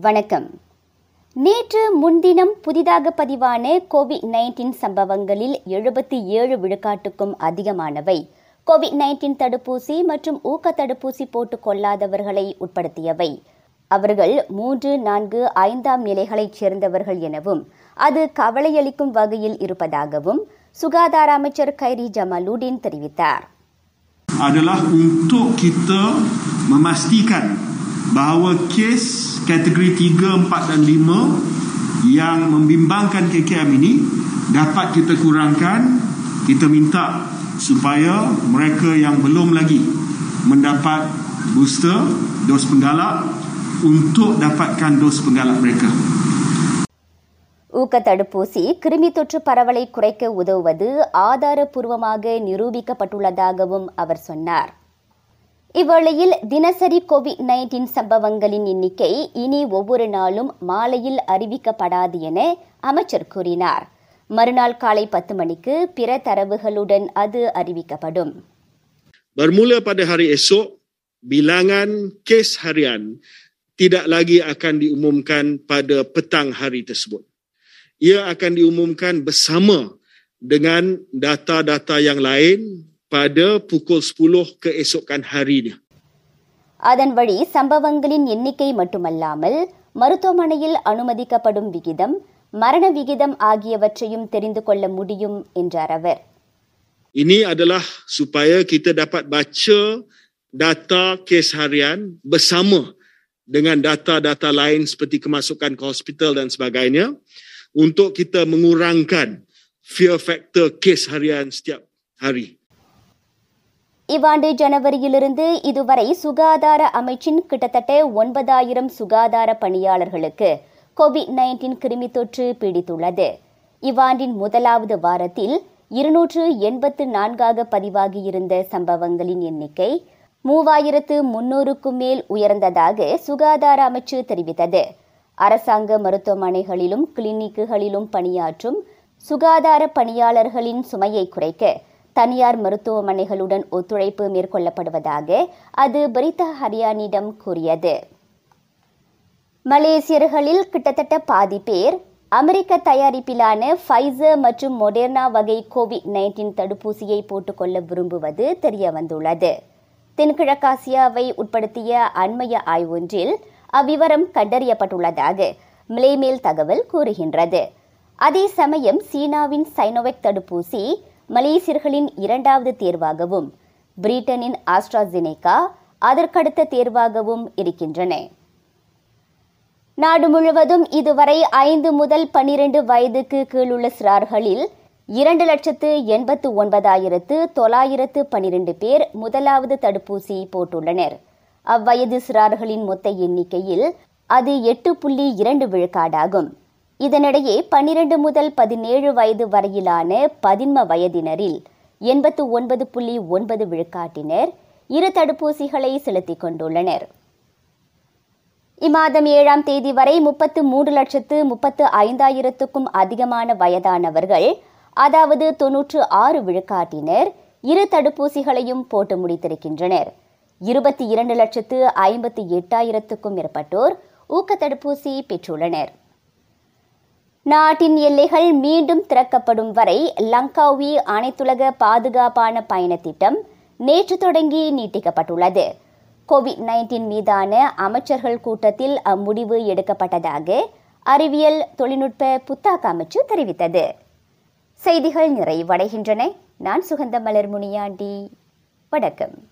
வணக்கம். நேற்று முன்தினம் புதிதாக பதிவான கோவிட் நைன்டீன் சம்பவங்களில் எழுபத்தி ஏழு விழுக்காட்டுக்கும் அதிகமானவை. கோவிட் நைன்டீன் தடுப்பூசி மற்றும் ஊக்க தடுப்பூசி போட்டுக் கொள்ளாதவர்களை உட்படுத்தியவை. அவர்கள் மூன்று நான்கு ஐந்தாம் நிலைகளைச் சேர்ந்தவர்கள் எனவும் அது கவலையளிக்கும் வகையில் இருப்பதாகவும் சுகாதார அமைச்சர் கைரி ஜமாலுடீன் தெரிவித்தார். Adalah untuk kita memastikan bahawa kes kategori 3, 4 dan 5 yang membimbangkan KKM ini dapat kita kurangkan. Kita minta supaya mereka yang belum lagi mendapat booster dos penggalak untuk dapatkan dos penggalak mereka. ஊக்க தடுப்பூசி கிருமி தொற்று பரவலை குறைக்க உதவுவது ஆதாரப்பூர்வமாக நிரூபிக்கப்பட்டுள்ளதாகவும் அவர் சொன்னார் இவ்வேளையில் தினசரி கோவிட் நைன்டீன் சம்பவங்களின் எண்ணிக்கை இனி ஒவ்வொரு நாளும் மாலையில் அறிவிக்கப்படாது என அமைச்சர் கூறினார் மறுநாள் காலை பத்து மணிக்கு பிற தரவுகளுடன் அது அறிவிக்கப்படும் Bermula pada hari esok, bilangan kes harian tidak lagi akan diumumkan pada petang hari tersebut. Ia akan diumumkan bersama dengan data-data yang lain pada pukul 10 keesokan harinya. அதன் வழி சம்பவங்களின் எண்ணிக்கை மட்டுமல்லாமல் மருத்துவமனையில் அனுமதிக்கப்படும் விகிதம் மரண விகிதம் ஆகியவற்றையும் தெரிந்து கொள்ள முடியும் என்றார் அவர் Ini adalah supaya kita dapat baca data kes harian bersama dengan data-data lain seperti kemasukan ke hospital dan sebagainya untuk kita mengurangkan fear factor kes harian setiap hari. இவ்வாண்டு ஜனவரியிலிருந்து இதுவரை சுகாதார அமைச்சின் கிட்டத்தட்ட ஒன்பதாயிரம் சுகாதார பணியாளர்களுக்கு கோவிட் நைன்டீன் கிருமி தொற்று பீடித்துள்ளது. இவ்வாண்டின் முதலாவது வாரத்தில் இருநூற்று எண்பத்து நான்காக பதிவாகியிருந்த சம்பவங்களின் எண்ணிக்கை மூவாயிரத்து முன்னூறுக்கும் மேல் உயர்ந்ததாக சுகாதார அமைச்சு தெரிவித்தது. அரசாங்க மருத்துவமனைகளிலும் கிளினிக்குகளிலும் பணியாற்றும் சுகாதார பணியாளர்களின் சுமையை குறைக்க தனியார் மருத்துவமனைகளுடன் ஒத்துழைப்பு மேற்கொள்ளப்படுவதாக அது பரிதா ஹரியானிடம் கூறியது. மலேசியர்களில் கிட்டத்தட்ட பாதி பேர் அமெரிக்க தயாரிப்பிலான ஃபைசர் மற்றும் மொடெர்னா வகை கோவிட் நைன்டீன் தடுப்பூசியை போட்டுக்கொள்ள விரும்புவது தெரியவந்துள்ளது. தென்கிழக்காசியாவை உட்படுத்திய அண்மைய ஆய்வொன்றில் அவ்விவரம் கண்டறியப்பட்டுள்ளதாக மிலேமேல் தகவல் கூறுகின்றது. அதே சமயம் சீனாவின் சைனோவெக் தடுப்பூசி மலேசியர்களின் இரண்டாவது தேர்வாகவும் பிரிட்டனின் ஆஸ்ட்ராசினேகா அதற்கடுத்த தேர்வாகவும் இருக்கின்றன. நாடு முழுவதும் இதுவரை ஐந்து முதல் பனிரெண்டு வயதுக்கு கீழுள்ள சிறார்களில் இரண்டு லட்சத்து எண்பத்து ஒன்பதாயிரத்து தொள்ளாயிரத்து பனிரெண்டு பேர் முதலாவது தடுப்பூசி போட்டுள்ளனர். அவ்வயது சிறார்களின் மொத்த எண்ணிக்கையில் அது எட்டு புள்ளி இரண்டு விழுக்காடாகும். இதனிடையே பன்னிரண்டு முதல் பதினேழு வயது வரையிலான பதின்ம வயதினரில் எண்பத்து ஒன்பது புள்ளி ஒன்பது விழுக்காட்டினர் இரு தடுப்பூசிகளை செலுத்திக் கொண்டுள்ளனர். இம்மாதம் ஏழாம் தேதி வரை முப்பத்து மூன்று லட்சத்து முப்பத்து ஐந்தாயிரத்துக்கும் அதிகமான வயதானவர்கள் அதாவது தொன்னூற்று ஆறு விழுக்காட்டினர் இரு தடுப்பூசிகளையும் போட்டு முடித்திருக்கின்றனர். இருபத்தி இரண்டு லட்சத்து ஐம்பத்தி எட்டாயிரத்துக்கும் மேற்பட்டோர் ஊக்க தடுப்பூசி பெற்றுள்ளனர். நாட்டின் எல்லைகள் மீண்டும் திறக்கப்படும் வரை லங்காவி அனைத்துலக பாதுகாப்பான பயண திட்டம் நேற்று தொடங்கி நீட்டிக்கப்பட்டுள்ளது. கோவிட் நைன்டீன் மீதான அமைச்சர்கள் கூட்டத்தில் அம்முடிவு எடுக்கப்பட்டதாக அறிவியல் தொழில்நுட்ப புத்தாக்க அமைச்சு தெரிவித்தது. செய்திகள் நிறைவடைகின்றன. நான் சுகந்த மலர் முனியாண்டி வணக்கம்.